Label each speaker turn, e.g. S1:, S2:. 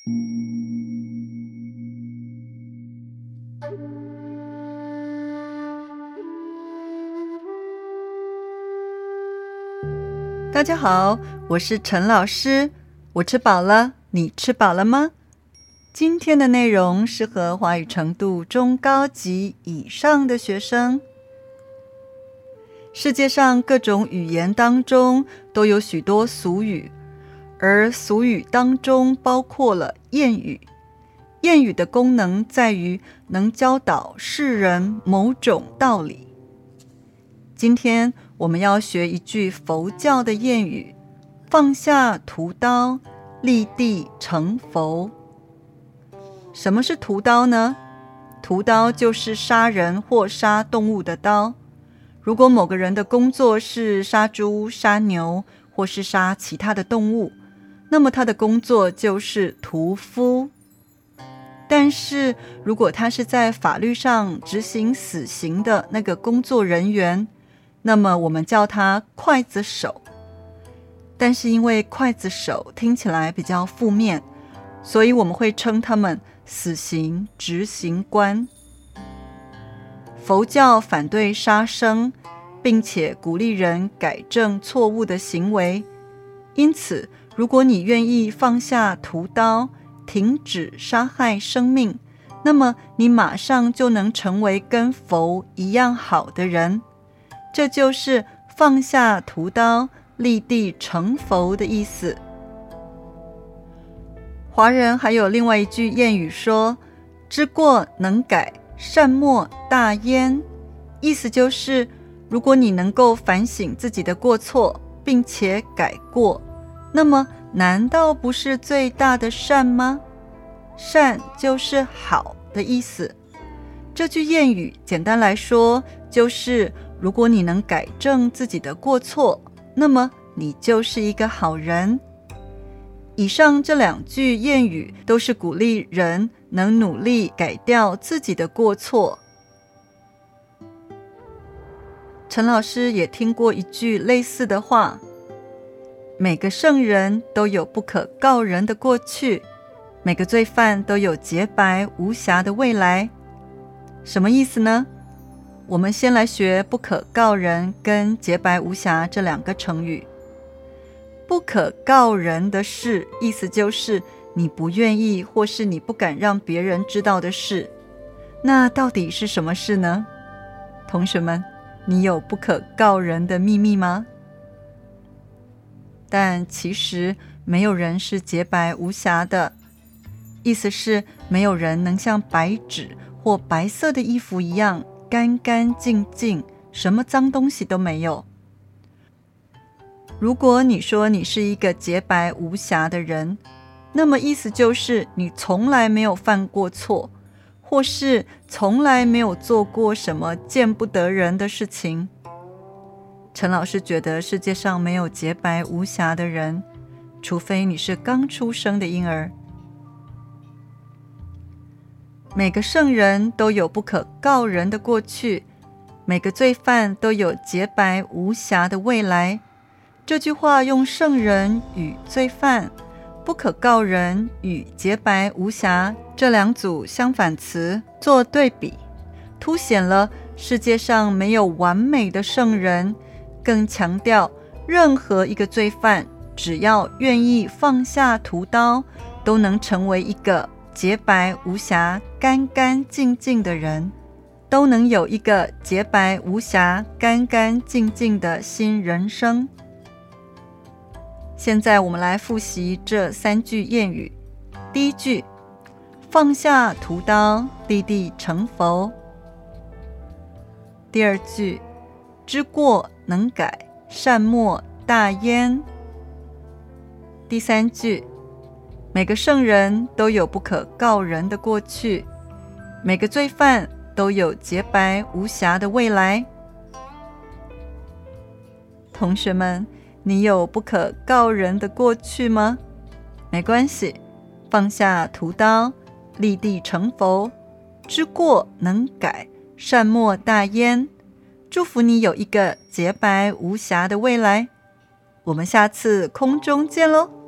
S1: 大家好，我是陈老师。我吃饱了，你吃饱了吗？今天的内容适合华语程度中高级以上的学生。世界上各种语言当中都有许多俗语，而俗语当中包括了谚语。谚语的功能在于能教导世人某种道理。今天我们要学一句佛教的谚语：“放下屠刀，立地成佛。”什么是屠刀呢？屠刀就是杀人或杀动物的刀。如果某个人的工作是杀猪、杀牛，或是杀其他的动物，那么他的工作就是屠夫。但是如果他是在法律上执行死刑的那个工作人员，那么我们叫他刽子手，但是因为刽子手听起来比较负面，所以我们会称他们死刑执行官。佛教反对杀生，并且鼓励人改正错误的行为，因此，如果你愿意放下屠刀，停止杀害生命，那么你马上就能成为跟佛一样好的人。这就是放下屠刀，立地成佛的意思。华人还有另外一句谚语说：“知过能改，善莫大焉。”意思就是，如果你能够反省自己的过错，并且改过，那么难道不是最大的善吗？善就是好的意思。这句谚语简单来说就是。如果你能改正自己的过错，那么你就是一个好人。以上这两句谚语都是鼓励人能努力改掉自己的过错。陈老师也听过一句类似的话：每个圣人都有不可告人的过去，每个罪犯都有洁白无瑕的未来。什么意思呢？我们先来学“不可告人”跟“洁白无瑕”这两个成语。不可告人的事，意思就是你不愿意或是你不敢让别人知道的事。那到底是什么事呢？同学们，你有不可告人的秘密吗？但其实没有人是洁白无瑕的，意思是没有人能像白纸或白色的衣服一样。干干净净，什么脏东西都没有。如果你说你是一个洁白无瑕的人，那么意思就是你从来没有犯过错，或是从来没有做过什么见不得人的事情。陈老师觉得世界上没有洁白无瑕的人，除非你是刚出生的婴儿。每个圣人都有不可告人的过去，每个罪犯都有洁白无瑕的未来。这句话用圣人与罪犯、不可告人与洁白无瑕这两组相反词做对比，凸显了世界上没有完美的圣人，更强调任何一个罪犯只要愿意放下屠刀，都能成为一个。洁白无瑕、干干净净的人，都能有一个洁白无瑕、干干净净的新人生。现在我们来复习这三句谚语。第一句：放下屠刀，立地成佛。第二句：知过能改，善莫大焉。第三句。每个圣人都有不可告人的过去，每个罪犯都有洁白无瑕的未来。同学们，你有不可告人的过去吗？没关系，放下屠刀，立地成佛，知过能改，善莫大焉。祝福你有一个洁白无瑕的未来。我们下次空中见喽！